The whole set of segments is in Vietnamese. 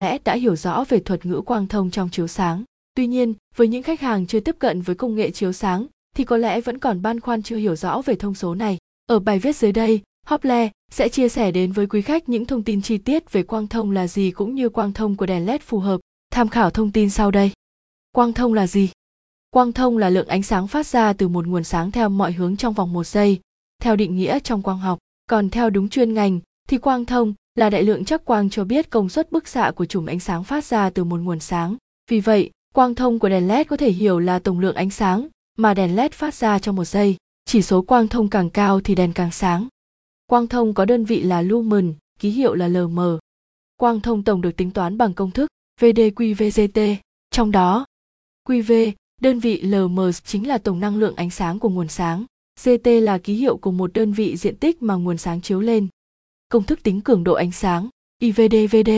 lẽ đã hiểu rõ về thuật ngữ quang thông trong chiếu sáng. Tuy nhiên, với những khách hàng chưa tiếp cận với công nghệ chiếu sáng thì có lẽ vẫn còn băn khoăn chưa hiểu rõ về thông số này. Ở bài viết dưới đây, Hople sẽ chia sẻ đến với quý khách những thông tin chi tiết về quang thông là gì cũng như quang thông của đèn LED phù hợp. Tham khảo thông tin sau đây. Quang thông là gì? Quang thông là lượng ánh sáng phát ra từ một nguồn sáng theo mọi hướng trong vòng một giây, theo định nghĩa trong quang học. Còn theo đúng chuyên ngành thì quang thông là đại lượng chắc quang cho biết công suất bức xạ của chùm ánh sáng phát ra từ một nguồn sáng. Vì vậy, quang thông của đèn LED có thể hiểu là tổng lượng ánh sáng mà đèn LED phát ra trong một giây. Chỉ số quang thông càng cao thì đèn càng sáng. Quang thông có đơn vị là lumen, ký hiệu là LM. Quang thông tổng được tính toán bằng công thức VDQVGT, trong đó QV, đơn vị LM chính là tổng năng lượng ánh sáng của nguồn sáng, GT là ký hiệu của một đơn vị diện tích mà nguồn sáng chiếu lên. Công thức tính cường độ ánh sáng, IVDVD,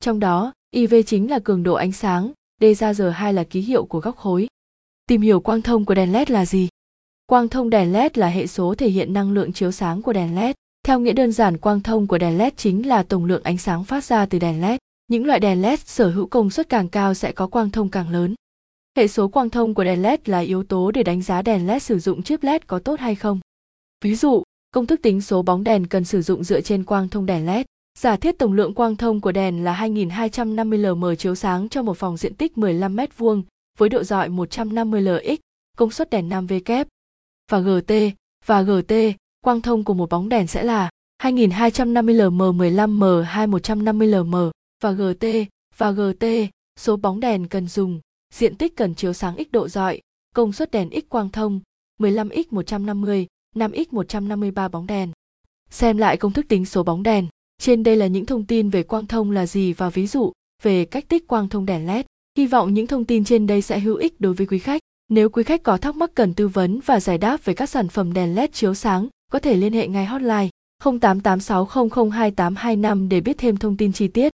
trong đó IV chính là cường độ ánh sáng, D ra giờ 2 là ký hiệu của góc khối. Tìm hiểu quang thông của đèn LED là gì? Quang thông đèn LED là hệ số thể hiện năng lượng chiếu sáng của đèn LED. Theo nghĩa đơn giản quang thông của đèn LED chính là tổng lượng ánh sáng phát ra từ đèn LED. Những loại đèn LED sở hữu công suất càng cao sẽ có quang thông càng lớn. Hệ số quang thông của đèn LED là yếu tố để đánh giá đèn LED sử dụng chip LED có tốt hay không. Ví dụ, công thức tính số bóng đèn cần sử dụng dựa trên quang thông đèn LED. Giả thiết tổng lượng quang thông của đèn là 2250 lm chiếu sáng cho một phòng diện tích 15 m2 với độ dọi 150 lx, công suất đèn 5W và GT và GT, quang thông của một bóng đèn sẽ là 2250 lm 15m 2 150 lm và GT và GT, số bóng đèn cần dùng, diện tích cần chiếu sáng x độ dọi, công suất đèn x quang thông, 15x 150, 5x 153 bóng đèn. Xem lại công thức tính số bóng đèn. Trên đây là những thông tin về quang thông là gì và ví dụ về cách tích quang thông đèn LED. Hy vọng những thông tin trên đây sẽ hữu ích đối với quý khách. Nếu quý khách có thắc mắc cần tư vấn và giải đáp về các sản phẩm đèn LED chiếu sáng, có thể liên hệ ngay hotline 0886002825 để biết thêm thông tin chi tiết.